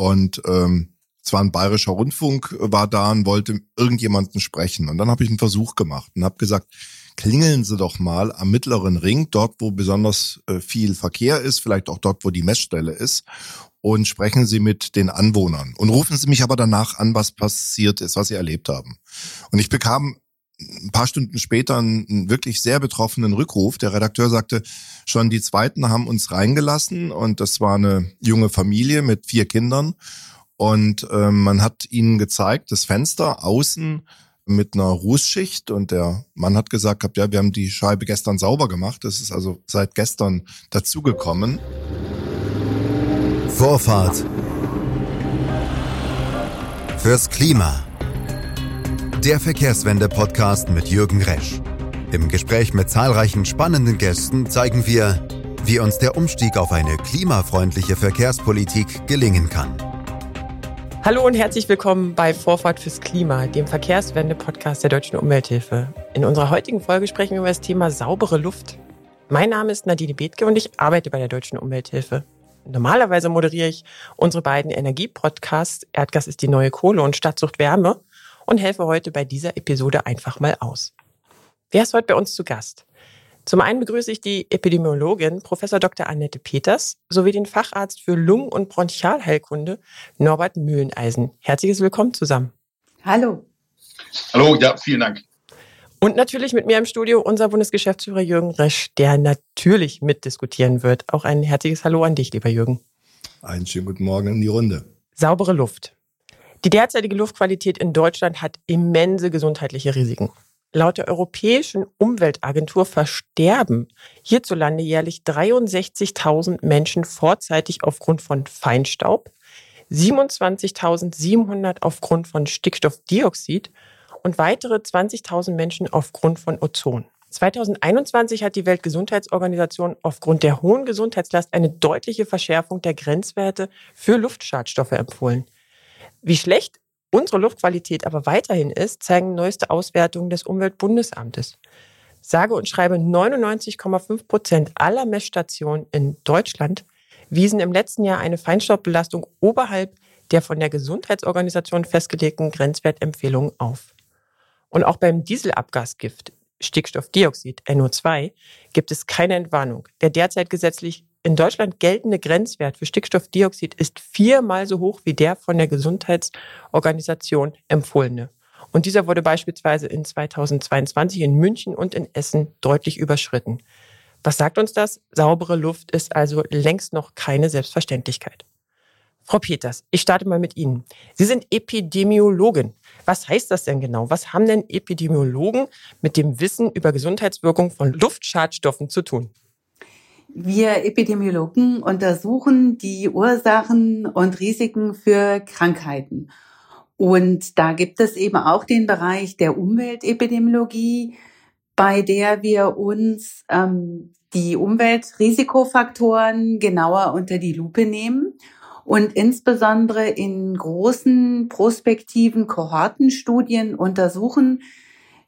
und ähm, zwar ein bayerischer Rundfunk war da und wollte irgendjemanden sprechen. Und dann habe ich einen Versuch gemacht und habe gesagt, klingeln Sie doch mal am mittleren Ring, dort wo besonders äh, viel Verkehr ist, vielleicht auch dort, wo die Messstelle ist, und sprechen Sie mit den Anwohnern. Und rufen Sie mich aber danach an, was passiert ist, was Sie erlebt haben. Und ich bekam ein paar Stunden später einen wirklich sehr betroffenen Rückruf. Der Redakteur sagte, schon die Zweiten haben uns reingelassen und das war eine junge Familie mit vier Kindern. Und äh, man hat ihnen gezeigt, das Fenster außen mit einer Rußschicht und der Mann hat gesagt, ja, wir haben die Scheibe gestern sauber gemacht. Das ist also seit gestern dazugekommen. Vorfahrt fürs Klima. Der Verkehrswende-Podcast mit Jürgen Resch. Im Gespräch mit zahlreichen spannenden Gästen zeigen wir, wie uns der Umstieg auf eine klimafreundliche Verkehrspolitik gelingen kann. Hallo und herzlich willkommen bei Vorfahrt fürs Klima, dem Verkehrswende-Podcast der Deutschen Umwelthilfe. In unserer heutigen Folge sprechen wir über das Thema saubere Luft. Mein Name ist Nadine Bethke und ich arbeite bei der Deutschen Umwelthilfe. Normalerweise moderiere ich unsere beiden Energiepodcasts Erdgas ist die neue Kohle und Stadtsucht Wärme und helfe heute bei dieser Episode einfach mal aus. Wer ist heute bei uns zu Gast? Zum einen begrüße ich die Epidemiologin Prof. Dr. Annette Peters sowie den Facharzt für Lungen- und Bronchialheilkunde Norbert Mühleneisen. Herzliches Willkommen zusammen. Hallo. Hallo, ja, vielen Dank. Und natürlich mit mir im Studio unser Bundesgeschäftsführer Jürgen Resch, der natürlich mitdiskutieren wird. Auch ein herzliches Hallo an dich, lieber Jürgen. Einen schönen guten Morgen in die Runde. Saubere Luft. Die derzeitige Luftqualität in Deutschland hat immense gesundheitliche Risiken. Laut der Europäischen Umweltagentur versterben hierzulande jährlich 63.000 Menschen vorzeitig aufgrund von Feinstaub, 27.700 aufgrund von Stickstoffdioxid und weitere 20.000 Menschen aufgrund von Ozon. 2021 hat die Weltgesundheitsorganisation aufgrund der hohen Gesundheitslast eine deutliche Verschärfung der Grenzwerte für Luftschadstoffe empfohlen. Wie schlecht unsere Luftqualität aber weiterhin ist, zeigen neueste Auswertungen des Umweltbundesamtes. Sage und schreibe 99,5 Prozent aller Messstationen in Deutschland wiesen im letzten Jahr eine Feinstaubbelastung oberhalb der von der Gesundheitsorganisation festgelegten Grenzwertempfehlungen auf. Und auch beim Dieselabgasgift Stickstoffdioxid NO2 gibt es keine Entwarnung. Der derzeit gesetzlich in Deutschland geltende Grenzwert für Stickstoffdioxid ist viermal so hoch wie der von der Gesundheitsorganisation empfohlene. Und dieser wurde beispielsweise in 2022 in München und in Essen deutlich überschritten. Was sagt uns das? Saubere Luft ist also längst noch keine Selbstverständlichkeit. Frau Peters, ich starte mal mit Ihnen. Sie sind Epidemiologin. Was heißt das denn genau? Was haben denn Epidemiologen mit dem Wissen über Gesundheitswirkung von Luftschadstoffen zu tun? Wir Epidemiologen untersuchen die Ursachen und Risiken für Krankheiten. Und da gibt es eben auch den Bereich der Umweltepidemiologie, bei der wir uns ähm, die Umweltrisikofaktoren genauer unter die Lupe nehmen und insbesondere in großen prospektiven Kohortenstudien untersuchen,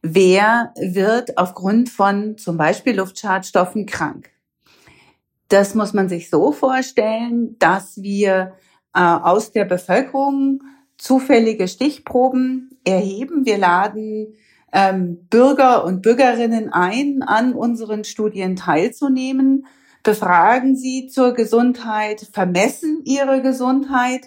wer wird aufgrund von zum Beispiel Luftschadstoffen krank. Das muss man sich so vorstellen, dass wir äh, aus der Bevölkerung zufällige Stichproben erheben. Wir laden ähm, Bürger und Bürgerinnen ein, an unseren Studien teilzunehmen, befragen sie zur Gesundheit, vermessen ihre Gesundheit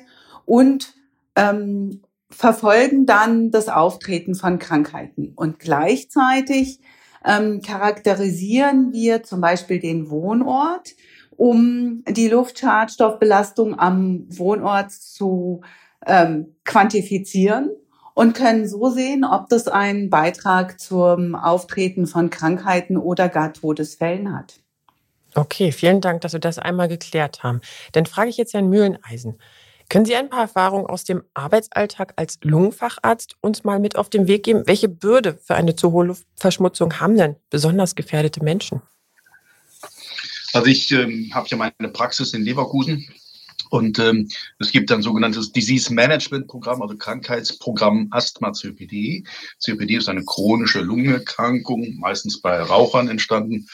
und ähm, verfolgen dann das Auftreten von Krankheiten. Und gleichzeitig ähm, charakterisieren wir zum Beispiel den Wohnort um die Luftschadstoffbelastung am Wohnort zu ähm, quantifizieren und können so sehen, ob das einen Beitrag zum Auftreten von Krankheiten oder gar Todesfällen hat. Okay, vielen Dank, dass wir das einmal geklärt haben. Dann frage ich jetzt Herrn Mühleneisen. Können Sie ein paar Erfahrungen aus dem Arbeitsalltag als Lungenfacharzt uns mal mit auf den Weg geben? Welche Bürde für eine zu hohe Luftverschmutzung haben denn besonders gefährdete Menschen? Also ich ähm, habe ja meine Praxis in Leverkusen und ähm, es gibt ein sogenanntes Disease Management Programm, also Krankheitsprogramm Asthma COPD. COPD ist eine chronische Lungenerkrankung, meistens bei Rauchern entstanden.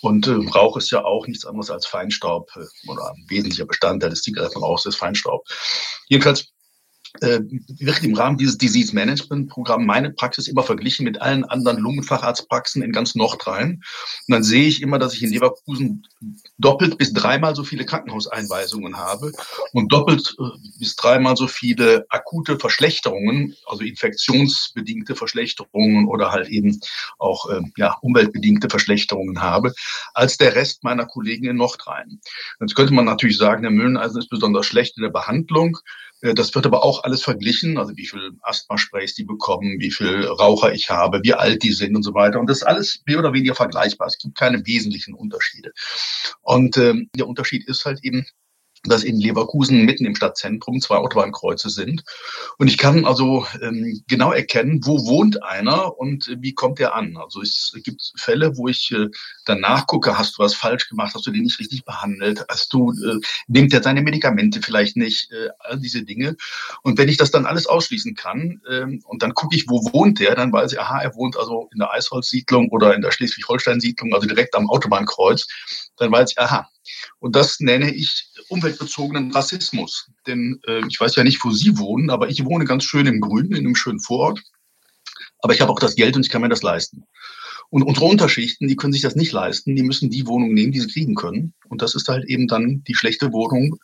Und äh, Rauch ist ja auch nichts anderes als Feinstaub äh, oder ein wesentlicher Bestandteil des Zigarettenrauchs ist Feinstaub. Jedenfalls äh, wird im Rahmen dieses Disease Management Programm meine Praxis immer verglichen mit allen anderen Lungenfacharztpraxen in ganz Nordrhein. Und dann sehe ich immer, dass ich in Leverkusen doppelt bis dreimal so viele Krankenhauseinweisungen habe und doppelt äh, bis dreimal so viele akute Verschlechterungen, also infektionsbedingte Verschlechterungen oder halt eben auch äh, ja, umweltbedingte Verschlechterungen habe, als der Rest meiner Kollegen in Nordrhein. Jetzt könnte man natürlich sagen, der Mühleneisen ist besonders schlecht in der Behandlung. Äh, das wird aber auch alles verglichen, also wie viel Asthmasprays die bekommen, wie viel Raucher ich habe, wie alt die sind und so weiter. Und das ist alles mehr oder weniger vergleichbar. Es gibt keine wesentlichen Unterschiede. Und ähm, der Unterschied ist halt eben, dass in Leverkusen mitten im Stadtzentrum zwei Autobahnkreuze sind. Und ich kann also ähm, genau erkennen, wo wohnt einer und äh, wie kommt er an. Also es gibt Fälle, wo ich äh, dann nachgucke, hast du was falsch gemacht, hast du den nicht richtig behandelt, hast du, äh, nimmt er seine Medikamente vielleicht nicht, äh, all diese Dinge. Und wenn ich das dann alles ausschließen kann ähm, und dann gucke ich, wo wohnt der, dann weiß ich, aha, er wohnt also in der Eisholz-Siedlung oder in der Schleswig-Holstein-Siedlung, also direkt am Autobahnkreuz, dann weiß ich, aha, und das nenne ich umweltbezogenen Rassismus. Denn äh, ich weiß ja nicht, wo Sie wohnen, aber ich wohne ganz schön im Grünen, in einem schönen Vorort. Aber ich habe auch das Geld und ich kann mir das leisten. Und unsere Unterschichten, die können sich das nicht leisten, die müssen die Wohnung nehmen, die sie kriegen können. Und das ist halt eben dann die schlechte Wohnung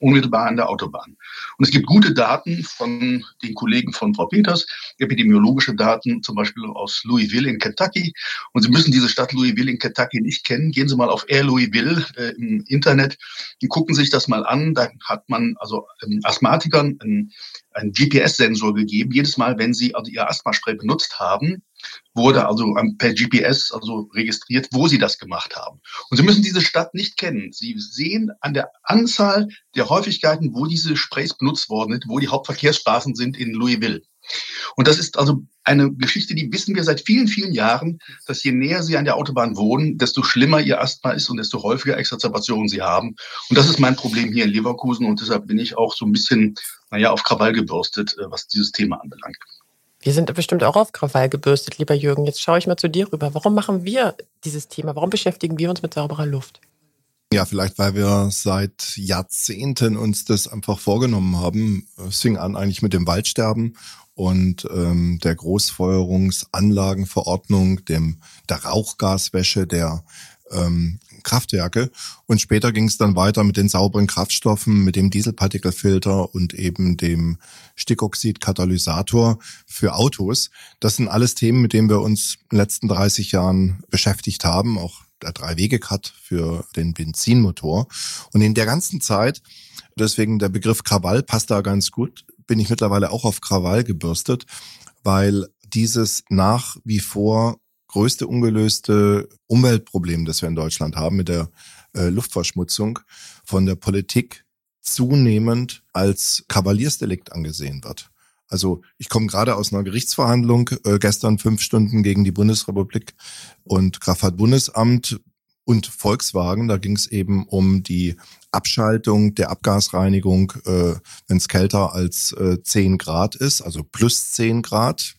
unmittelbar an der Autobahn. Und es gibt gute Daten von den Kollegen von Frau Peters, epidemiologische Daten zum Beispiel aus Louisville in Kentucky. Und Sie müssen diese Stadt Louisville in Kentucky nicht kennen. Gehen Sie mal auf Air Louisville äh, im Internet und gucken sich das mal an. Da hat man also ähm, Asthmatikern einen, einen GPS-Sensor gegeben. Jedes Mal, wenn sie also ihr Asthmaspray benutzt haben, wurde also per GPS also registriert, wo sie das gemacht haben. Und Sie müssen diese Stadt nicht kennen. Sie sehen an der Anzahl der Häufigkeiten, wo diese Sprays benutzt worden sind, wo die Hauptverkehrsstraßen sind in Louisville. Und das ist also eine Geschichte, die wissen wir seit vielen, vielen Jahren, dass je näher sie an der Autobahn wohnen, desto schlimmer ihr Asthma ist und desto häufiger Exacerbationen sie haben. Und das ist mein Problem hier in Leverkusen und deshalb bin ich auch so ein bisschen, naja, auf Krawall gebürstet, äh, was dieses Thema anbelangt. Wir sind bestimmt auch auf Krawall gebürstet, lieber Jürgen. Jetzt schaue ich mal zu dir rüber. Warum machen wir dieses Thema? Warum beschäftigen wir uns mit sauberer Luft? Ja, vielleicht weil wir seit Jahrzehnten uns das einfach vorgenommen haben. Es fing an eigentlich mit dem Waldsterben und ähm, der Großfeuerungsanlagenverordnung, dem der Rauchgaswäsche, der ähm, Kraftwerke. Und später ging es dann weiter mit den sauberen Kraftstoffen, mit dem Dieselpartikelfilter und eben dem Stickoxidkatalysator für Autos. Das sind alles Themen, mit denen wir uns in den letzten 30 Jahren beschäftigt haben, auch der Drei-Wege-Cut für den Benzinmotor. Und in der ganzen Zeit, deswegen der Begriff Krawall passt da ganz gut, bin ich mittlerweile auch auf Krawall gebürstet, weil dieses nach wie vor größte ungelöste Umweltproblem, das wir in Deutschland haben mit der äh, Luftverschmutzung, von der Politik zunehmend als Kavaliersdelikt angesehen wird. Also ich komme gerade aus einer Gerichtsverhandlung, äh, gestern fünf Stunden gegen die Bundesrepublik und Kraftfahrtbundesamt und Volkswagen. Da ging es eben um die Abschaltung der Abgasreinigung, äh, wenn es kälter als äh, 10 Grad ist, also plus 10 Grad.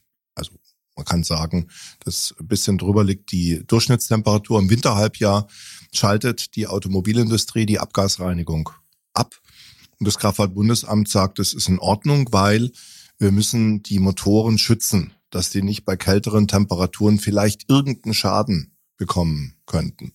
Man kann sagen, dass ein bisschen drüber liegt die Durchschnittstemperatur. Im Winterhalbjahr schaltet die Automobilindustrie die Abgasreinigung ab. Und das Kraftfahrtbundesamt sagt, es ist in Ordnung, weil wir müssen die Motoren schützen, dass die nicht bei kälteren Temperaturen vielleicht irgendeinen Schaden bekommen könnten.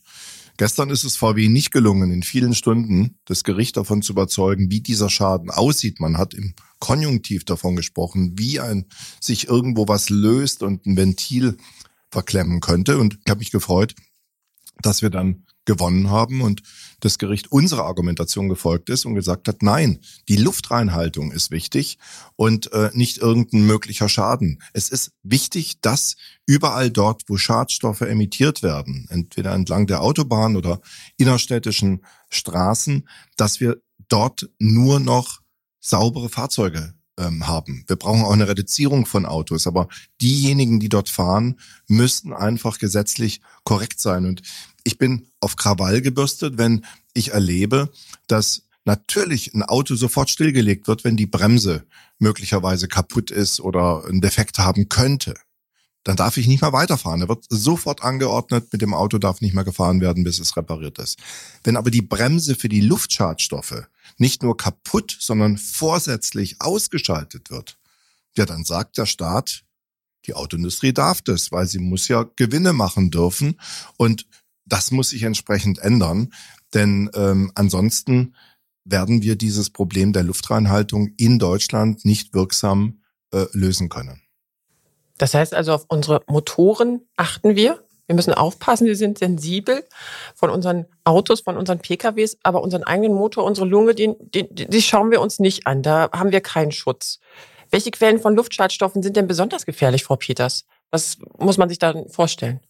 Gestern ist es VW nicht gelungen, in vielen Stunden das Gericht davon zu überzeugen, wie dieser Schaden aussieht. Man hat im Konjunktiv davon gesprochen, wie ein sich irgendwo was löst und ein Ventil verklemmen könnte. Und ich habe mich gefreut, dass wir dann gewonnen haben und das Gericht unserer Argumentation gefolgt ist und gesagt hat, nein, die Luftreinhaltung ist wichtig und äh, nicht irgendein möglicher Schaden. Es ist wichtig, dass überall dort, wo Schadstoffe emittiert werden, entweder entlang der Autobahn oder innerstädtischen Straßen, dass wir dort nur noch saubere Fahrzeuge ähm, haben. Wir brauchen auch eine Reduzierung von Autos, aber diejenigen, die dort fahren, müssten einfach gesetzlich korrekt sein. Und ich bin auf Krawall gebürstet, wenn ich erlebe, dass natürlich ein Auto sofort stillgelegt wird, wenn die Bremse möglicherweise kaputt ist oder einen Defekt haben könnte. Dann darf ich nicht mehr weiterfahren. Er wird sofort angeordnet, mit dem Auto darf nicht mehr gefahren werden, bis es repariert ist. Wenn aber die Bremse für die Luftschadstoffe nicht nur kaputt, sondern vorsätzlich ausgeschaltet wird, ja, dann sagt der Staat, die Autoindustrie darf das, weil sie muss ja Gewinne machen dürfen. Und das muss sich entsprechend ändern, denn ähm, ansonsten werden wir dieses Problem der Luftreinhaltung in Deutschland nicht wirksam äh, lösen können. Das heißt also, auf unsere Motoren achten wir. Wir müssen aufpassen, sie sind sensibel von unseren Autos, von unseren PKWs, aber unseren eigenen Motor, unsere Lunge, die, die, die schauen wir uns nicht an. Da haben wir keinen Schutz. Welche Quellen von Luftschadstoffen sind denn besonders gefährlich, Frau Peters? Was muss man sich da vorstellen?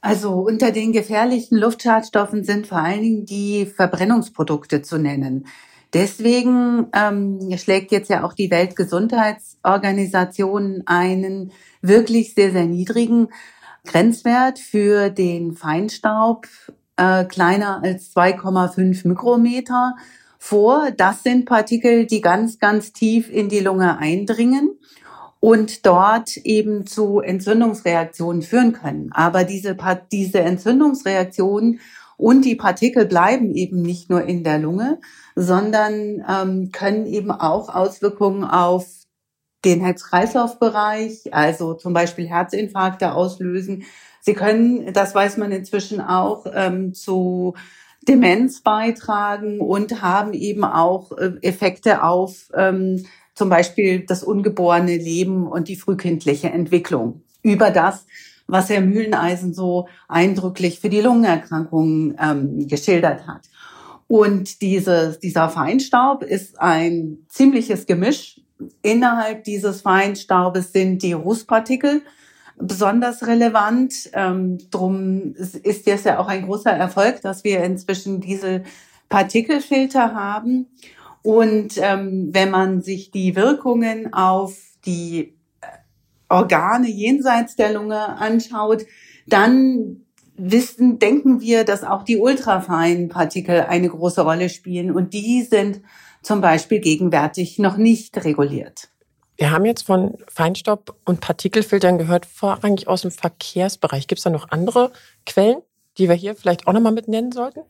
Also unter den gefährlichen Luftschadstoffen sind vor allen Dingen die Verbrennungsprodukte zu nennen. Deswegen ähm, schlägt jetzt ja auch die Weltgesundheitsorganisation einen wirklich sehr, sehr niedrigen Grenzwert für den Feinstaub, äh, kleiner als 2,5 Mikrometer vor. Das sind Partikel, die ganz, ganz tief in die Lunge eindringen und dort eben zu Entzündungsreaktionen führen können. Aber diese, diese Entzündungsreaktionen und die Partikel bleiben eben nicht nur in der Lunge, sondern ähm, können eben auch Auswirkungen auf den Herz-Kreislauf-Bereich, also zum Beispiel Herzinfarkte auslösen. Sie können, das weiß man inzwischen auch, ähm, zu Demenz beitragen und haben eben auch äh, Effekte auf ähm, zum Beispiel das ungeborene Leben und die frühkindliche Entwicklung. Über das, was Herr Mühleneisen so eindrücklich für die Lungenerkrankungen ähm, geschildert hat. Und dieses, dieser Feinstaub ist ein ziemliches Gemisch. Innerhalb dieses Feinstaubes sind die Rußpartikel, besonders relevant. Ähm, drum ist jetzt ja auch ein großer Erfolg, dass wir inzwischen diese Partikelfilter haben. Und ähm, wenn man sich die Wirkungen auf die Organe jenseits der Lunge anschaut, dann wissen, denken wir, dass auch die ultrafeinen Partikel eine große Rolle spielen. Und die sind zum Beispiel gegenwärtig noch nicht reguliert. Wir haben jetzt von Feinstaub und Partikelfiltern gehört, vorrangig aus dem Verkehrsbereich. Gibt es da noch andere Quellen, die wir hier vielleicht auch nochmal mit nennen sollten?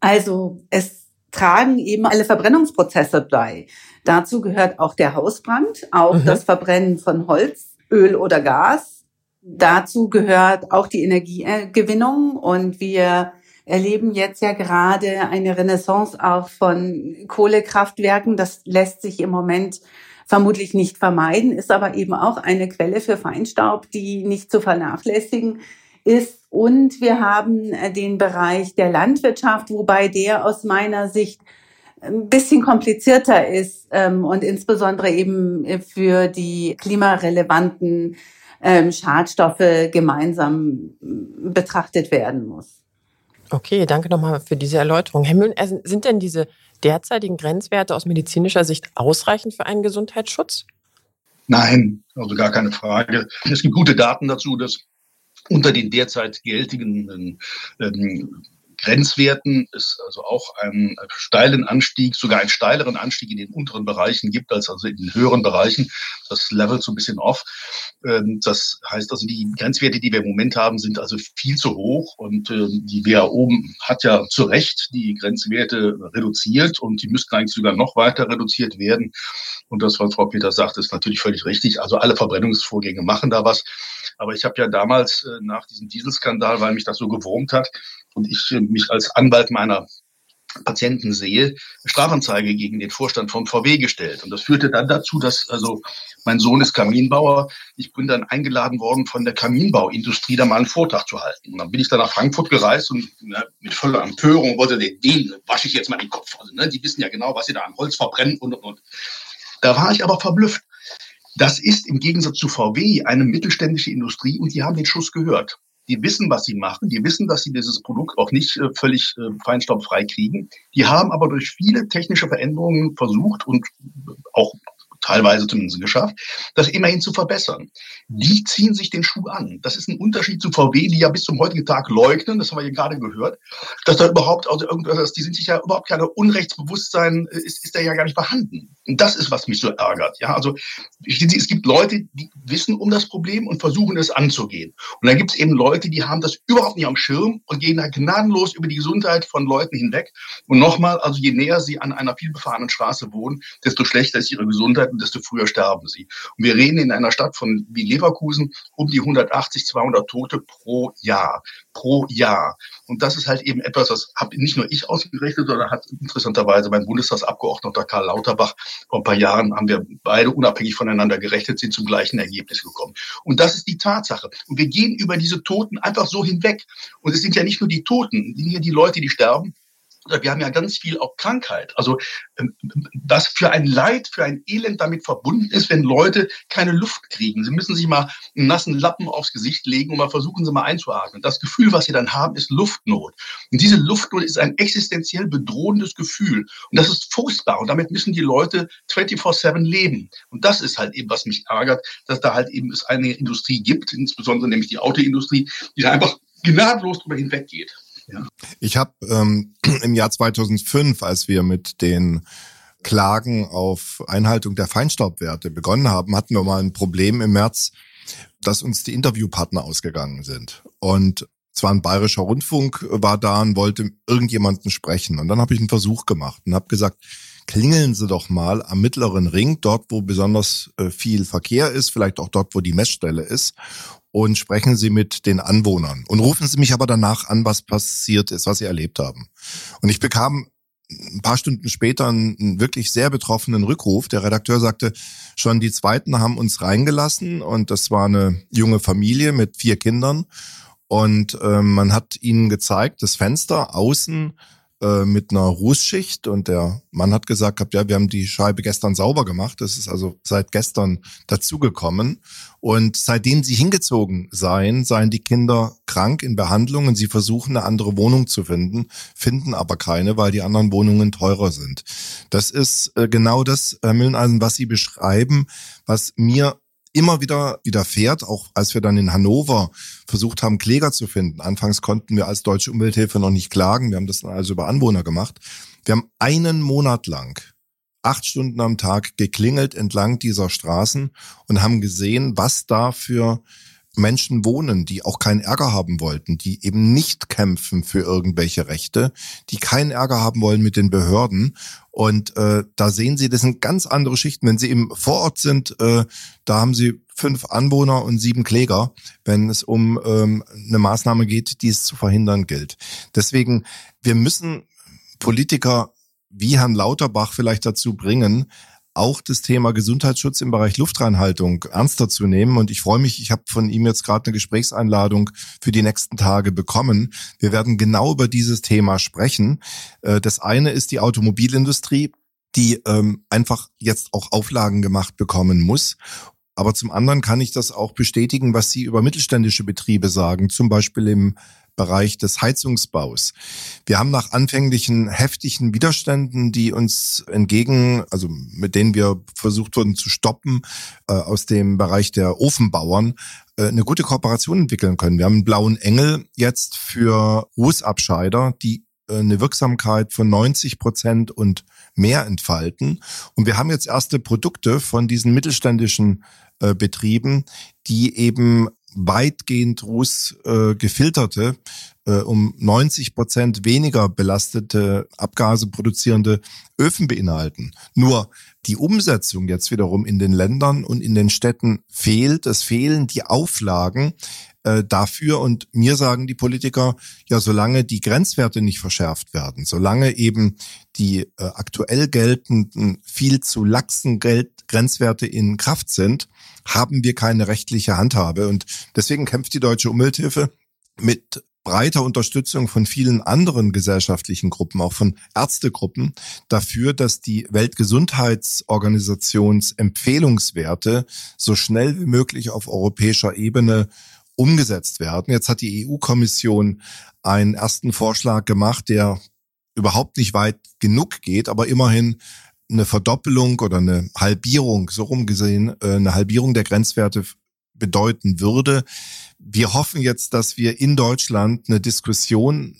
Also es tragen eben alle Verbrennungsprozesse bei. Dazu gehört auch der Hausbrand, auch mhm. das Verbrennen von Holz, Öl oder Gas. Dazu gehört auch die Energiegewinnung und wir erleben jetzt ja gerade eine Renaissance auch von Kohlekraftwerken. Das lässt sich im Moment vermutlich nicht vermeiden, ist aber eben auch eine Quelle für Feinstaub, die nicht zu vernachlässigen ist. Und wir haben äh, den Bereich der Landwirtschaft, wobei der aus meiner Sicht ein bisschen komplizierter ist ähm, und insbesondere eben für die klimarelevanten ähm, Schadstoffe gemeinsam betrachtet werden muss. Okay, danke nochmal für diese Erläuterung. Herr Mühlen, sind denn diese derzeitigen Grenzwerte aus medizinischer Sicht ausreichend für einen Gesundheitsschutz? Nein, also gar keine Frage. Es gibt gute Daten dazu, dass unter den derzeit geltenden ähm, Grenzwerten es also auch einen steilen Anstieg, sogar einen steileren Anstieg in den unteren Bereichen gibt als also in den höheren Bereichen. Das levelt so ein bisschen auf. Ähm, das heißt also, die Grenzwerte, die wir im Moment haben, sind also viel zu hoch und ähm, die WHO hat ja zu Recht die Grenzwerte reduziert und die müssten eigentlich sogar noch weiter reduziert werden. Und das, was Frau Peter sagt, ist natürlich völlig richtig. Also alle Verbrennungsvorgänge machen da was. Aber ich habe ja damals äh, nach diesem Dieselskandal, weil mich das so gewurmt hat, und ich mich als Anwalt meiner Patienten sehe, Strafanzeige gegen den Vorstand vom VW gestellt. Und das führte dann dazu, dass also mein Sohn ist Kaminbauer. Ich bin dann eingeladen worden von der Kaminbauindustrie, da mal einen Vortrag zu halten. Und dann bin ich dann nach Frankfurt gereist und ne, mit voller Empörung wollte den, den wasche ich jetzt mal den Kopf. Also, ne, die wissen ja genau, was sie da an Holz verbrennen und, und, und. Da war ich aber verblüfft. Das ist im Gegensatz zu VW eine mittelständische Industrie und die haben den Schuss gehört. Die wissen, was sie machen. Die wissen, dass sie dieses Produkt auch nicht äh, völlig äh, feinstaubfrei kriegen. Die haben aber durch viele technische Veränderungen versucht und auch teilweise zumindest geschafft, das immerhin zu verbessern. Die ziehen sich den Schuh an. Das ist ein Unterschied zu VW, die ja bis zum heutigen Tag leugnen, das haben wir hier gerade gehört, dass da überhaupt, also irgendwas, die sind sich ja überhaupt keine Unrechtsbewusstsein, äh, ist, ist da ja gar nicht vorhanden. Und das ist, was mich so ärgert. Ja, also es gibt Leute, die wissen um das Problem und versuchen es anzugehen. Und dann gibt es eben Leute, die haben das überhaupt nicht am Schirm und gehen da gnadenlos über die Gesundheit von Leuten hinweg. Und nochmal, also je näher sie an einer vielbefahrenen Straße wohnen, desto schlechter ist ihre Gesundheit und desto früher sterben sie. Und wir reden in einer Stadt von wie Leverkusen um die 180, 200 Tote pro Jahr. Pro Jahr. Und das ist halt eben etwas, das habe nicht nur ich ausgerechnet, sondern hat interessanterweise mein Bundestagsabgeordneter Karl Lauterbach vor ein paar Jahren haben wir beide unabhängig voneinander gerechnet, sind zum gleichen Ergebnis gekommen. Und das ist die Tatsache. Und wir gehen über diese Toten einfach so hinweg. Und es sind ja nicht nur die Toten, sind ja die Leute, die sterben, wir haben ja ganz viel auch Krankheit. Also ähm, was für ein Leid, für ein Elend damit verbunden ist, wenn Leute keine Luft kriegen. Sie müssen sich mal einen nassen Lappen aufs Gesicht legen und mal versuchen, sie mal einzuatmen. Das Gefühl, was sie dann haben, ist Luftnot. Und diese Luftnot ist ein existenziell bedrohendes Gefühl. Und das ist furchtbar. Und damit müssen die Leute 24-7 leben. Und das ist halt eben, was mich ärgert, dass da halt eben es eine Industrie gibt, insbesondere nämlich die Autoindustrie, die da einfach gnadlos drüber hinweggeht. Ja. Ich habe ähm, im Jahr 2005, als wir mit den Klagen auf Einhaltung der Feinstaubwerte begonnen haben, hatten wir mal ein Problem im März, dass uns die Interviewpartner ausgegangen sind. Und zwar ein bayerischer Rundfunk war da und wollte irgendjemanden sprechen. Und dann habe ich einen Versuch gemacht und habe gesagt, klingeln Sie doch mal am mittleren Ring, dort wo besonders äh, viel Verkehr ist, vielleicht auch dort, wo die Messstelle ist und sprechen Sie mit den Anwohnern und rufen Sie mich aber danach an, was passiert ist, was Sie erlebt haben. Und ich bekam ein paar Stunden später einen wirklich sehr betroffenen Rückruf. Der Redakteur sagte, schon die Zweiten haben uns reingelassen und das war eine junge Familie mit vier Kindern. Und äh, man hat ihnen gezeigt, das Fenster außen äh, mit einer Rußschicht und der Mann hat gesagt gehabt, ja, wir haben die Scheibe gestern sauber gemacht. Das ist also seit gestern dazugekommen. Und seitdem sie hingezogen seien, seien die Kinder krank in Behandlung und sie versuchen eine andere Wohnung zu finden, finden aber keine, weil die anderen Wohnungen teurer sind. Das ist äh, genau das, Herr Mülleneisen, was Sie beschreiben, was mir immer wieder widerfährt, auch als wir dann in Hannover versucht haben, Kläger zu finden. Anfangs konnten wir als Deutsche Umwelthilfe noch nicht klagen. Wir haben das dann also über Anwohner gemacht. Wir haben einen Monat lang acht Stunden am Tag geklingelt entlang dieser Straßen und haben gesehen, was da für Menschen wohnen, die auch keinen Ärger haben wollten, die eben nicht kämpfen für irgendwelche Rechte, die keinen Ärger haben wollen mit den Behörden. Und äh, da sehen Sie, das sind ganz andere Schichten. Wenn Sie im Vorort sind, äh, da haben Sie fünf Anwohner und sieben Kläger, wenn es um ähm, eine Maßnahme geht, die es zu verhindern gilt. Deswegen, wir müssen Politiker wie Herrn Lauterbach vielleicht dazu bringen, auch das Thema Gesundheitsschutz im Bereich Luftreinhaltung ernster zu nehmen. Und ich freue mich, ich habe von ihm jetzt gerade eine Gesprächseinladung für die nächsten Tage bekommen. Wir werden genau über dieses Thema sprechen. Äh, das eine ist die Automobilindustrie die ähm, einfach jetzt auch Auflagen gemacht bekommen muss. Aber zum anderen kann ich das auch bestätigen, was Sie über mittelständische Betriebe sagen, zum Beispiel im Bereich des Heizungsbaus. Wir haben nach anfänglichen heftigen Widerständen, die uns entgegen, also mit denen wir versucht wurden zu stoppen, äh, aus dem Bereich der Ofenbauern, äh, eine gute Kooperation entwickeln können. Wir haben einen blauen Engel jetzt für Rußabscheider, die äh, eine Wirksamkeit von 90 Prozent und mehr entfalten. Und wir haben jetzt erste Produkte von diesen mittelständischen äh, Betrieben, die eben weitgehend Ruß äh, gefilterte, äh, um 90 Prozent weniger belastete Abgase produzierende Öfen beinhalten. Nur die Umsetzung jetzt wiederum in den Ländern und in den Städten fehlt. Es fehlen die Auflagen äh, dafür. Und mir sagen die Politiker, ja, solange die Grenzwerte nicht verschärft werden, solange eben die äh, aktuell geltenden viel zu laxen Geld Grenzwerte in Kraft sind, haben wir keine rechtliche Handhabe. Und deswegen kämpft die Deutsche Umwelthilfe mit breiter Unterstützung von vielen anderen gesellschaftlichen Gruppen, auch von Ärztegruppen, dafür, dass die Weltgesundheitsorganisations Empfehlungswerte so schnell wie möglich auf europäischer Ebene umgesetzt werden. Jetzt hat die EU-Kommission einen ersten Vorschlag gemacht, der überhaupt nicht weit genug geht, aber immerhin eine Verdoppelung oder eine Halbierung, so rumgesehen, äh, eine Halbierung der Grenzwerte bedeuten würde. Wir hoffen jetzt, dass wir in Deutschland eine Diskussion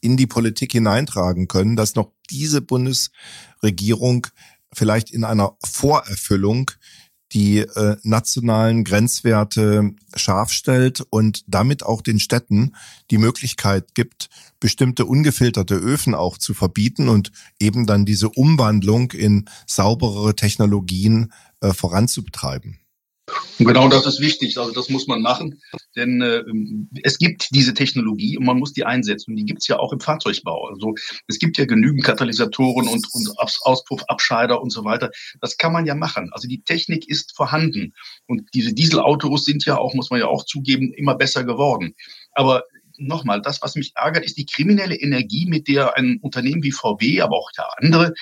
in die Politik hineintragen können, dass noch diese Bundesregierung vielleicht in einer Vorerfüllung die äh, nationalen Grenzwerte scharf stellt und damit auch den Städten die Möglichkeit gibt, bestimmte ungefilterte Öfen auch zu verbieten und eben dann diese Umwandlung in sauberere Technologien äh, voranzubetreiben. Und genau das ist wichtig. Also das muss man machen, denn äh, es gibt diese Technologie und man muss die einsetzen. Und die gibt es ja auch im Fahrzeugbau. Also es gibt ja genügend Katalysatoren und, und Auspuffabscheider und so weiter. Das kann man ja machen. Also die Technik ist vorhanden. Und diese Dieselautos sind ja auch, muss man ja auch zugeben, immer besser geworden. Aber nochmal, das, was mich ärgert, ist die kriminelle Energie, mit der ein Unternehmen wie VW, aber auch ja andere,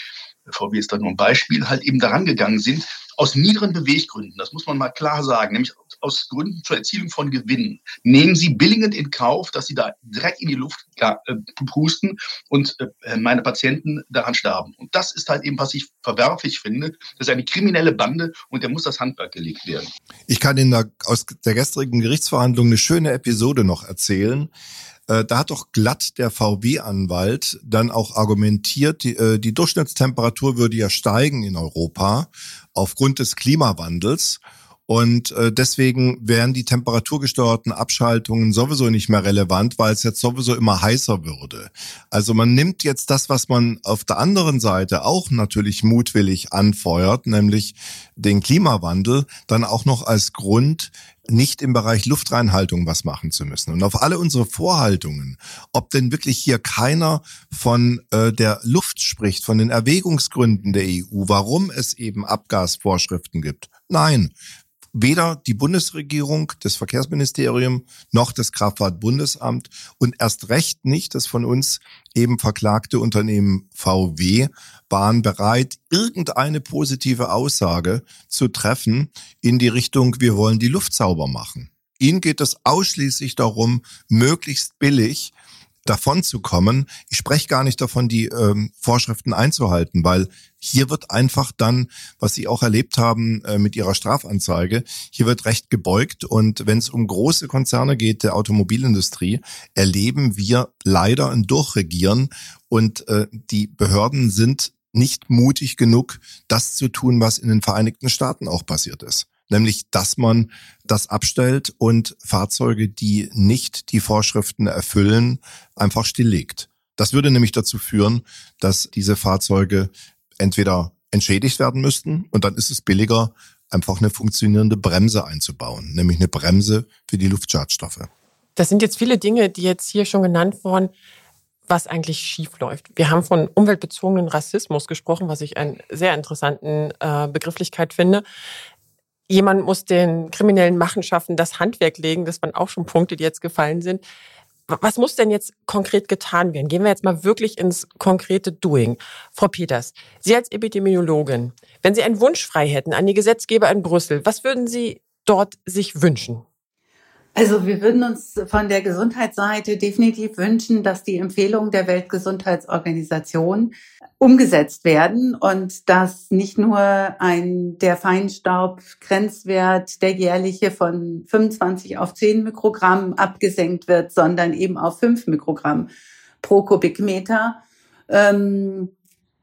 VW ist da nur ein Beispiel, halt eben daran gegangen sind, aus niederen Beweggründen, das muss man mal klar sagen, nämlich aus Gründen zur Erzielung von Gewinnen, nehmen sie billigend in Kauf, dass sie da Dreck in die Luft äh, pusten und äh, meine Patienten daran sterben. Und das ist halt eben, was ich verwerflich finde. Das ist eine kriminelle Bande und der muss das Handwerk gelegt werden. Ich kann Ihnen da aus der gestrigen Gerichtsverhandlung eine schöne Episode noch erzählen. Äh, da hat doch glatt der VW-Anwalt dann auch argumentiert, die, äh, die Durchschnittstemperatur würde ja steigen in Europa aufgrund des Klimawandels. Und äh, deswegen wären die temperaturgesteuerten Abschaltungen sowieso nicht mehr relevant, weil es jetzt sowieso immer heißer würde. Also man nimmt jetzt das, was man auf der anderen Seite auch natürlich mutwillig anfeuert, nämlich den Klimawandel, dann auch noch als Grund, nicht im Bereich Luftreinhaltung was machen zu müssen. Und auf alle unsere Vorhaltungen, ob denn wirklich hier keiner von äh, der Luft spricht, von den Erwägungsgründen der EU, warum es eben Abgasvorschriften gibt. Nein, weder die Bundesregierung, das Verkehrsministerium noch das Kraftfahrtbundesamt und erst recht nicht das von uns eben verklagte Unternehmen VW waren bereit, irgendeine positive Aussage zu treffen in die Richtung, wir wollen die Luft sauber machen. Ihnen geht es ausschließlich darum, möglichst billig davon zu kommen. Ich spreche gar nicht davon, die ähm, Vorschriften einzuhalten, weil hier wird einfach dann, was Sie auch erlebt haben äh, mit Ihrer Strafanzeige, hier wird recht gebeugt. Und wenn es um große Konzerne geht, der Automobilindustrie, erleben wir leider ein Durchregieren. Und äh, die Behörden sind nicht mutig genug, das zu tun, was in den Vereinigten Staaten auch passiert ist nämlich dass man das abstellt und Fahrzeuge, die nicht die Vorschriften erfüllen, einfach stilllegt. Das würde nämlich dazu führen, dass diese Fahrzeuge entweder entschädigt werden müssten und dann ist es billiger, einfach eine funktionierende Bremse einzubauen, nämlich eine Bremse für die Luftschadstoffe. Das sind jetzt viele Dinge, die jetzt hier schon genannt wurden, was eigentlich schief läuft. Wir haben von umweltbezogenen Rassismus gesprochen, was ich einen sehr interessanten äh, Begrifflichkeit finde jemand muss den kriminellen Machenschaften das Handwerk legen. Das waren auch schon Punkte, die jetzt gefallen sind. Was muss denn jetzt konkret getan werden? Gehen wir jetzt mal wirklich ins konkrete Doing. Frau Peters, Sie als Epidemiologin, wenn Sie einen Wunsch frei hätten an die Gesetzgeber in Brüssel, was würden Sie dort sich wünschen? Also wir würden uns von der Gesundheitsseite definitiv wünschen, dass die Empfehlungen der Weltgesundheitsorganisation umgesetzt werden und dass nicht nur ein der Feinstaubgrenzwert der jährliche von 25 auf 10 Mikrogramm abgesenkt wird, sondern eben auf 5 Mikrogramm pro Kubikmeter. Ähm,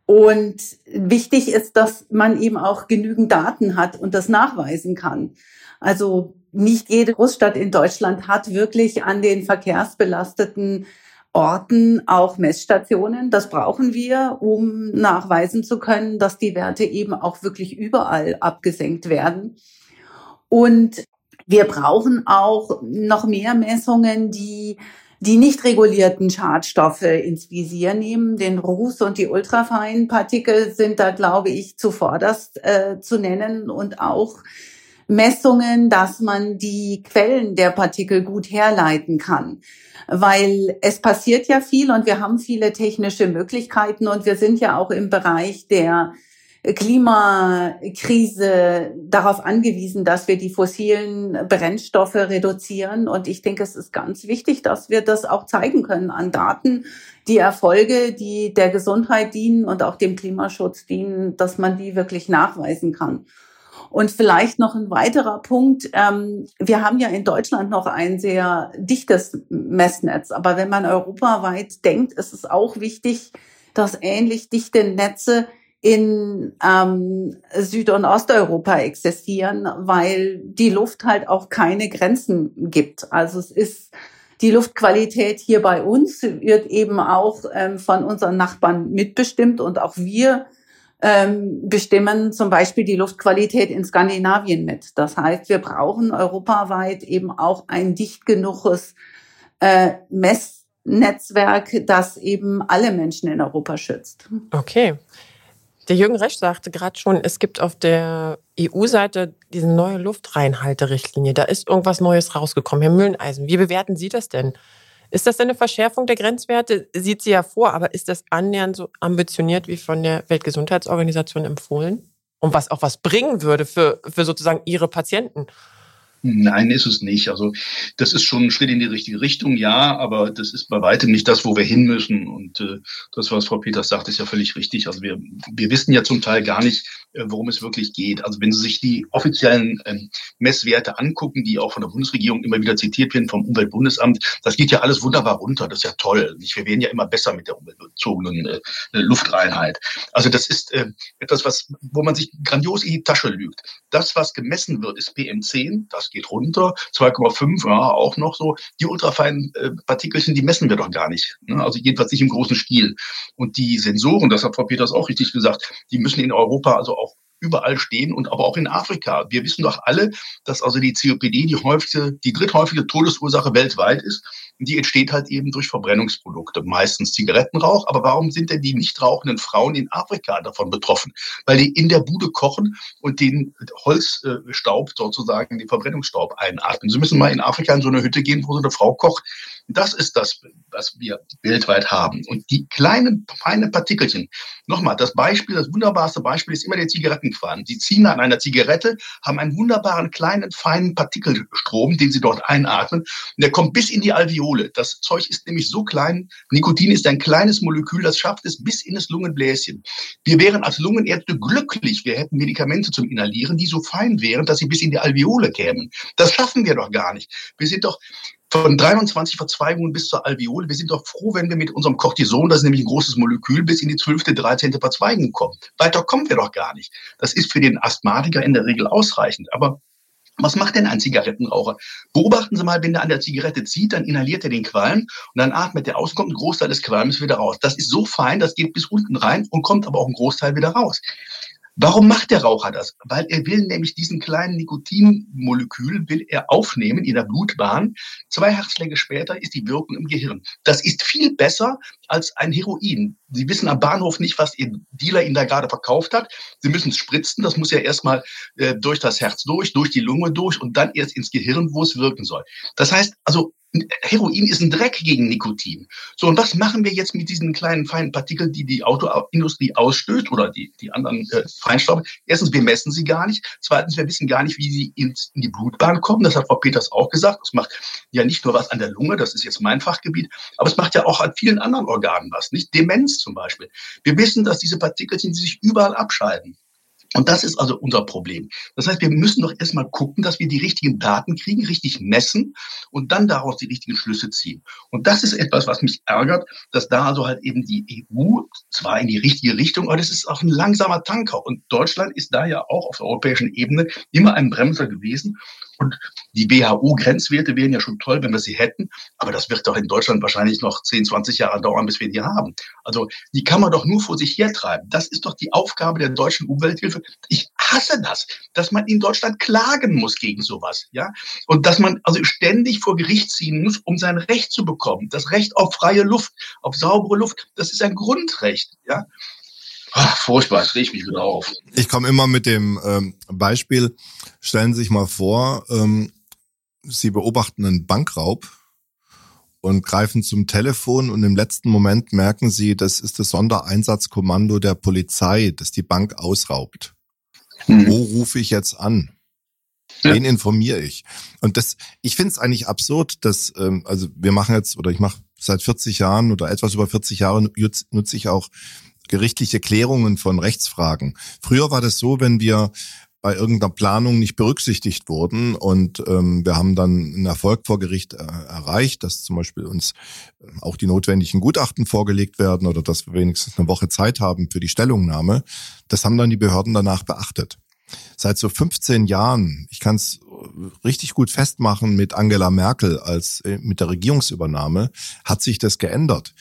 und wichtig ist, dass man eben auch genügend Daten hat und das nachweisen kann. Also nicht jede Großstadt in Deutschland hat wirklich an den verkehrsbelasteten Orten auch Messstationen. Das brauchen wir, um nachweisen zu können, dass die Werte eben auch wirklich überall abgesenkt werden. Und wir brauchen auch noch mehr Messungen, die die nicht regulierten Schadstoffe ins Visier nehmen. Den Ruß und die ultrafeinen Partikel sind da, glaube ich, zuvorderst äh, zu nennen und auch Messungen, dass man die Quellen der Partikel gut herleiten kann. Weil es passiert ja viel und wir haben viele technische Möglichkeiten und wir sind ja auch im Bereich der Klimakrise darauf angewiesen, dass wir die fossilen Brennstoffe reduzieren. Und ich denke, es ist ganz wichtig, dass wir das auch zeigen können an Daten, die Erfolge, die der Gesundheit dienen und auch dem Klimaschutz dienen, dass man die wirklich nachweisen kann. Und vielleicht noch ein weiterer Punkt. Ähm, wir haben ja in Deutschland noch ein sehr dichtes Messnetz. Aber wenn man europaweit denkt, ist es auch wichtig, dass ähnlich dichte Netze in ähm, Süd- und Osteuropa existieren, weil die Luft halt auch keine Grenzen gibt. Also es ist die Luftqualität hier bei uns wird eben auch ähm, von unseren Nachbarn mitbestimmt und auch wir ähm, bestimmen zum Beispiel die Luftqualität in Skandinavien mit. Das heißt, wir brauchen europaweit eben auch ein dicht genuges äh, Messnetzwerk, das eben alle Menschen in Europa schützt. Okay. Der Jürgen Resch sagte gerade schon, es gibt auf der EU-Seite diese neue Luftreinhalterichtlinie. Da ist irgendwas Neues rausgekommen. Herr Mühleneisen, wie bewerten Sie das denn? Ist das eine Verschärfung der Grenzwerte? Sieht sie ja vor, aber ist das annähernd so ambitioniert wie von der Weltgesundheitsorganisation empfohlen? Und was auch was bringen würde für, für sozusagen ihre Patienten? Nein, ist es nicht. Also das ist schon ein Schritt in die richtige Richtung, ja, aber das ist bei weitem nicht das, wo wir hin müssen. Und äh, das, was Frau Peters sagt, ist ja völlig richtig. Also wir, wir wissen ja zum Teil gar nicht, äh, worum es wirklich geht. Also wenn Sie sich die offiziellen ähm, Messwerte angucken, die auch von der Bundesregierung immer wieder zitiert werden, vom Umweltbundesamt, das geht ja alles wunderbar runter. Das ist ja toll. Wir werden ja immer besser mit der umweltbezogenen äh, Luftreinheit. Also das ist äh, etwas, was, wo man sich grandios in die Tasche lügt. Das, was gemessen wird, ist PM10. Das geht runter. 2,5, ja, auch noch so. Die ultrafeinen äh, Partikelchen, die messen wir doch gar nicht. Ne? Also jedenfalls nicht im großen Stil. Und die Sensoren, das hat Frau Peters auch richtig gesagt, die müssen in Europa also auch überall stehen und aber auch in Afrika. Wir wissen doch alle, dass also die COPD die häufigste, die dritthäufige Todesursache weltweit ist. Und die entsteht halt eben durch Verbrennungsprodukte, meistens Zigarettenrauch. Aber warum sind denn die nicht rauchenden Frauen in Afrika davon betroffen? Weil die in der Bude kochen und den Holzstaub sozusagen, den Verbrennungsstaub einatmen. Sie müssen mal in Afrika in so eine Hütte gehen, wo so eine Frau kocht. Das ist das, was wir weltweit haben. Und die kleinen, feinen Partikelchen, nochmal, das Beispiel, das wunderbarste Beispiel ist immer der Zigarettenqualm. Sie ziehen an einer Zigarette, haben einen wunderbaren, kleinen, feinen Partikelstrom, den sie dort einatmen. Und der kommt bis in die Alveole. Das Zeug ist nämlich so klein. Nikotin ist ein kleines Molekül, das schafft es bis in das Lungenbläschen. Wir wären als Lungenärzte glücklich, wir hätten Medikamente zum Inhalieren, die so fein wären, dass sie bis in die Alveole kämen. Das schaffen wir doch gar nicht. Wir sind doch, von 23 Verzweigungen bis zur Alveole. Wir sind doch froh, wenn wir mit unserem Cortison, das ist nämlich ein großes Molekül, bis in die 12., 13. Verzweigung kommen. Weiter kommen wir doch gar nicht. Das ist für den Asthmatiker in der Regel ausreichend. Aber was macht denn ein Zigarettenraucher? Beobachten Sie mal, wenn er an der Zigarette zieht, dann inhaliert er den Qualm und dann atmet er aus, kommt ein Großteil des Qualms wieder raus. Das ist so fein, das geht bis unten rein und kommt aber auch ein Großteil wieder raus. Warum macht der Raucher das? Weil er will nämlich diesen kleinen Nikotinmolekül will er aufnehmen in der Blutbahn. Zwei Herzlänge später ist die Wirkung im Gehirn. Das ist viel besser als ein Heroin. Sie wissen am Bahnhof nicht, was Ihr Dealer Ihnen da gerade verkauft hat. Sie müssen es spritzen. Das muss ja erstmal äh, durch das Herz durch, durch die Lunge durch und dann erst ins Gehirn, wo es wirken soll. Das heißt also, Heroin ist ein Dreck gegen Nikotin. So, und was machen wir jetzt mit diesen kleinen feinen Partikeln, die die Autoindustrie ausstößt oder die, die anderen äh, Feinstaube? Erstens, wir messen sie gar nicht. Zweitens, wir wissen gar nicht, wie sie ins, in die Blutbahn kommen. Das hat Frau Peters auch gesagt. Das macht ja nicht nur was an der Lunge, das ist jetzt mein Fachgebiet, aber es macht ja auch an vielen anderen Organen was, nicht? Demenz zum Beispiel. Wir wissen, dass diese Partikelchen sich überall abscheiden. Und das ist also unser Problem. Das heißt, wir müssen doch erstmal gucken, dass wir die richtigen Daten kriegen, richtig messen und dann daraus die richtigen Schlüsse ziehen. Und das ist etwas, was mich ärgert, dass da also halt eben die EU zwar in die richtige Richtung, aber das ist auch ein langsamer Tanker. Und Deutschland ist da ja auch auf der europäischen Ebene immer ein Bremser gewesen. Und die WHO-Grenzwerte wären ja schon toll, wenn wir sie hätten. Aber das wird doch in Deutschland wahrscheinlich noch 10, 20 Jahre dauern, bis wir die haben. Also die kann man doch nur vor sich hertreiben. Das ist doch die Aufgabe der deutschen Umwelthilfe. Ich hasse das, dass man in Deutschland klagen muss gegen sowas. Ja? Und dass man also ständig vor Gericht ziehen muss, um sein Recht zu bekommen. Das Recht auf freie Luft, auf saubere Luft, das ist ein Grundrecht. Ja? Ach, furchtbar, es regt mich wieder auf. Ich komme immer mit dem ähm, Beispiel, stellen Sie sich mal vor, ähm, Sie beobachten einen Bankraub und greifen zum Telefon und im letzten Moment merken Sie, das ist das Sondereinsatzkommando der Polizei, das die Bank ausraubt. Mhm. Wo rufe ich jetzt an? Ja. Wen informiere ich? Und das, ich finde es eigentlich absurd, dass, ähm, also wir machen jetzt, oder ich mache seit 40 Jahren oder etwas über 40 Jahre nutze ich auch gerichtliche Klärungen von Rechtsfragen. Früher war das so, wenn wir bei irgendeiner Planung nicht berücksichtigt wurden. Und ähm, wir haben dann einen Erfolg vor Gericht äh, erreicht, dass zum Beispiel uns äh, auch die notwendigen Gutachten vorgelegt werden oder dass wir wenigstens eine Woche Zeit haben für die Stellungnahme. Das haben dann die Behörden danach beachtet. Seit so 15 Jahren, ich kann es richtig gut festmachen mit Angela Merkel als äh, mit der Regierungsübernahme, hat sich das geändert.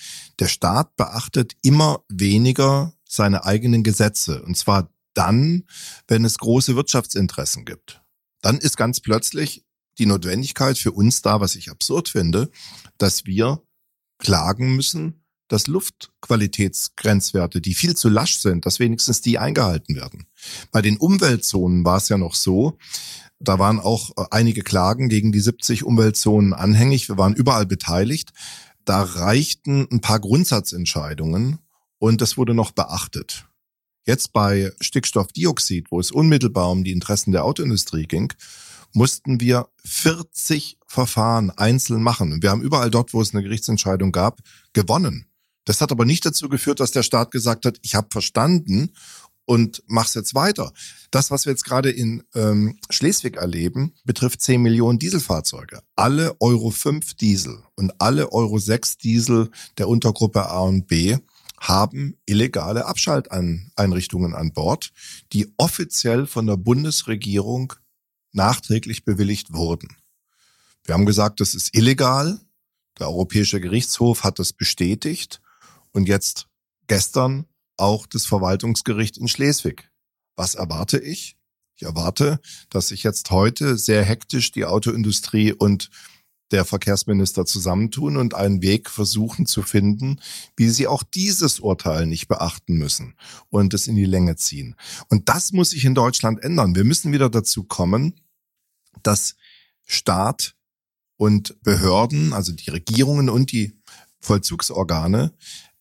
Der Staat beachtet immer weniger seine eigenen Gesetze. Und zwar dann, wenn es große Wirtschaftsinteressen gibt. Dann ist ganz plötzlich die Notwendigkeit für uns da, was ich absurd finde, dass wir klagen müssen, dass Luftqualitätsgrenzwerte, die viel zu lasch sind, dass wenigstens die eingehalten werden. Bei den Umweltzonen war es ja noch so, da waren auch äh, einige Klagen gegen die 70 Umweltzonen anhängig. Wir waren überall beteiligt. Da reichten ein paar Grundsatzentscheidungen und das wurde noch beachtet. Jetzt bei Stickstoffdioxid, wo es unmittelbar um die Interessen der Autoindustrie ging, mussten wir 40 Verfahren einzeln machen. Wir haben überall dort, wo es eine Gerichtsentscheidung gab, gewonnen. Das hat aber nicht dazu geführt, dass der Staat gesagt hat, ich habe verstanden und mach's jetzt weiter. Das, was wir jetzt gerade in ähm, Schleswig erleben, betrifft 10 Millionen Dieselfahrzeuge. Alle Euro 5 Diesel und alle Euro 6 Diesel der Untergruppe A und B haben illegale Abschalteinrichtungen an Bord, die offiziell von der Bundesregierung nachträglich bewilligt wurden. Wir haben gesagt, das ist illegal. Der Europäische Gerichtshof hat das bestätigt und jetzt gestern auch das Verwaltungsgericht in Schleswig. Was erwarte ich? Ich erwarte, dass sich jetzt heute sehr hektisch die Autoindustrie und der Verkehrsminister zusammentun und einen Weg versuchen zu finden, wie sie auch dieses Urteil nicht beachten müssen und es in die Länge ziehen. Und das muss sich in Deutschland ändern. Wir müssen wieder dazu kommen, dass Staat und Behörden, also die Regierungen und die Vollzugsorgane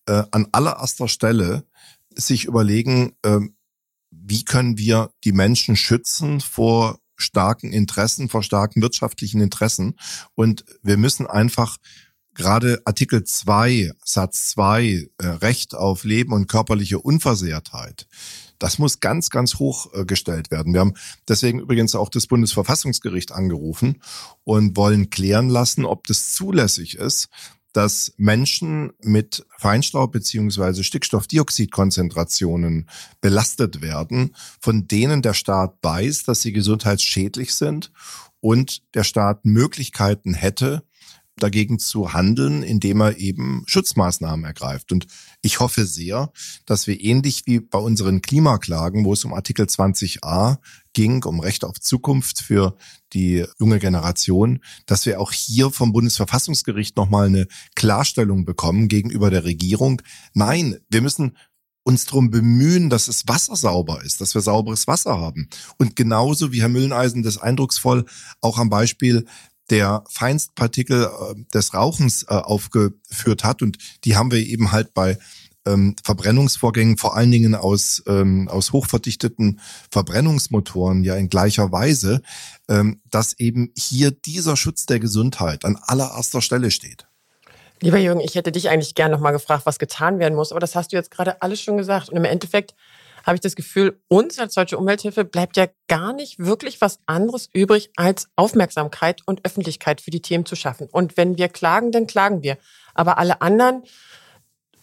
äh, an allererster Stelle sich überlegen, äh, wie können wir die Menschen schützen vor starken Interessen, vor starken wirtschaftlichen Interessen. Und wir müssen einfach gerade Artikel 2, Satz 2, äh, Recht auf Leben und körperliche Unversehrtheit, das muss ganz, ganz hoch äh, gestellt werden. Wir haben deswegen übrigens auch das Bundesverfassungsgericht angerufen und wollen klären lassen, ob das zulässig ist, dass Menschen mit Feinstaub beziehungsweise Stickstoffdioxidkonzentrationen belastet werden, von denen der Staat weiß, dass sie gesundheitsschädlich sind und der Staat Möglichkeiten hätte, dagegen zu handeln, indem er eben Schutzmaßnahmen ergreift. Und ich hoffe sehr, dass wir ähnlich wie bei unseren Klimaklagen, wo es um Artikel 20a ging, um Recht auf Zukunft für die junge Generation, dass wir auch hier vom Bundesverfassungsgericht nochmal eine Klarstellung bekommen gegenüber der Regierung. Nein, wir müssen uns darum bemühen, dass es Wasser sauber ist, dass wir sauberes Wasser haben. Und genauso wie Herr Mülleneisen das eindrucksvoll auch am Beispiel der Feinstpartikel äh, des Rauchens äh, aufgeführt hat. Und die haben wir eben halt bei ähm, Verbrennungsvorgängen, vor allen Dingen aus, ähm, aus hochverdichteten Verbrennungsmotoren ja in gleicher Weise, ähm, dass eben hier dieser Schutz der Gesundheit an allererster Stelle steht. Lieber Jürgen, ich hätte dich eigentlich gern nochmal gefragt, was getan werden muss, aber das hast du jetzt gerade alles schon gesagt. Und im Endeffekt habe ich das Gefühl, uns als Deutsche Umwelthilfe bleibt ja gar nicht wirklich was anderes übrig, als Aufmerksamkeit und Öffentlichkeit für die Themen zu schaffen. Und wenn wir klagen, dann klagen wir. Aber alle anderen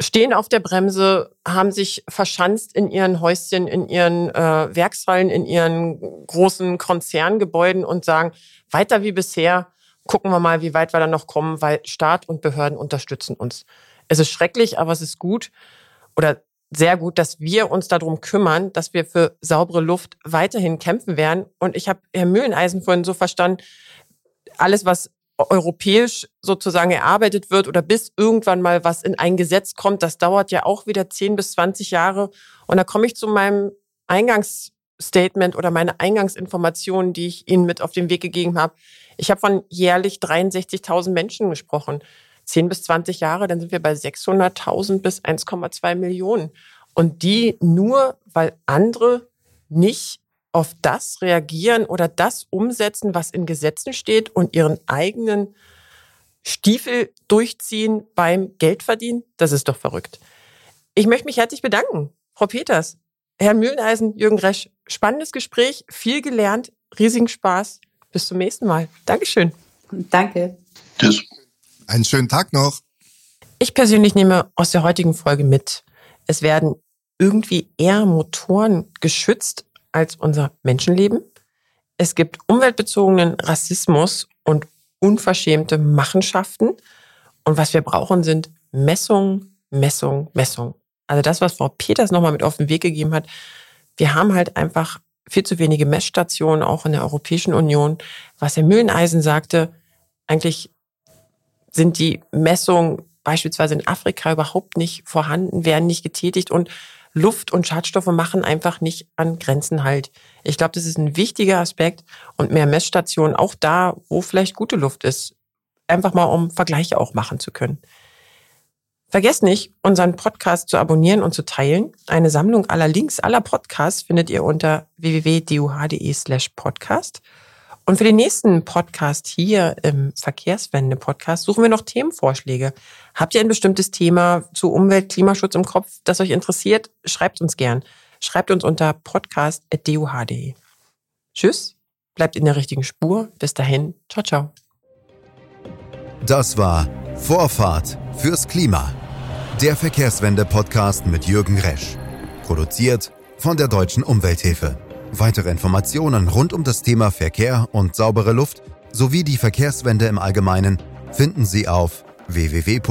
stehen auf der Bremse, haben sich verschanzt in ihren Häuschen, in ihren äh, Werkshallen, in ihren großen Konzerngebäuden und sagen, weiter wie bisher, gucken wir mal, wie weit wir da noch kommen, weil Staat und Behörden unterstützen uns. Es ist schrecklich, aber es ist gut oder sehr gut, dass wir uns darum kümmern, dass wir für saubere Luft weiterhin kämpfen werden. Und ich habe Herr Mühleneisen vorhin so verstanden, alles, was europäisch sozusagen erarbeitet wird oder bis irgendwann mal was in ein Gesetz kommt, das dauert ja auch wieder 10 bis 20 Jahre. Und da komme ich zu meinem Eingangsstatement oder meine Eingangsinformationen, die ich Ihnen mit auf den Weg gegeben habe. Ich habe von jährlich 63.000 Menschen gesprochen. 10 bis 20 Jahre, dann sind wir bei 600.000 bis 1,2 Millionen. Und die nur, weil andere nicht auf das reagieren oder das umsetzen, was in Gesetzen steht und ihren eigenen Stiefel durchziehen beim Geldverdienen, das ist doch verrückt. Ich möchte mich herzlich bedanken, Frau Peters. Herr Mühleneisen, Jürgen Resch, spannendes Gespräch, viel gelernt, riesigen Spaß. Bis zum nächsten Mal. Dankeschön. Danke. Tschüss. Einen schönen Tag noch. Ich persönlich nehme aus der heutigen Folge mit, es werden irgendwie eher Motoren geschützt als unser Menschenleben. Es gibt umweltbezogenen Rassismus und unverschämte Machenschaften. Und was wir brauchen, sind Messung, Messung, Messung. Also das, was Frau Peters nochmal mit auf den Weg gegeben hat. Wir haben halt einfach viel zu wenige Messstationen, auch in der Europäischen Union. Was Herr Mühleneisen sagte, eigentlich sind die Messungen beispielsweise in Afrika überhaupt nicht vorhanden, werden nicht getätigt und Luft und Schadstoffe machen einfach nicht an Grenzen halt. Ich glaube, das ist ein wichtiger Aspekt und mehr Messstationen auch da, wo vielleicht gute Luft ist. Einfach mal, um Vergleiche auch machen zu können. Vergesst nicht, unseren Podcast zu abonnieren und zu teilen. Eine Sammlung aller Links aller Podcasts findet ihr unter www.duh.de slash podcast. Und für den nächsten Podcast hier im Verkehrswende-Podcast suchen wir noch Themenvorschläge. Habt ihr ein bestimmtes Thema zu Umwelt, Klimaschutz im Kopf, das euch interessiert? Schreibt uns gern. Schreibt uns unter podcast.duh.de. Tschüss, bleibt in der richtigen Spur. Bis dahin, ciao, ciao. Das war Vorfahrt fürs Klima. Der Verkehrswende-Podcast mit Jürgen Resch. Produziert von der Deutschen Umwelthilfe. Weitere Informationen rund um das Thema Verkehr und saubere Luft sowie die Verkehrswende im Allgemeinen finden Sie auf www.duh.de.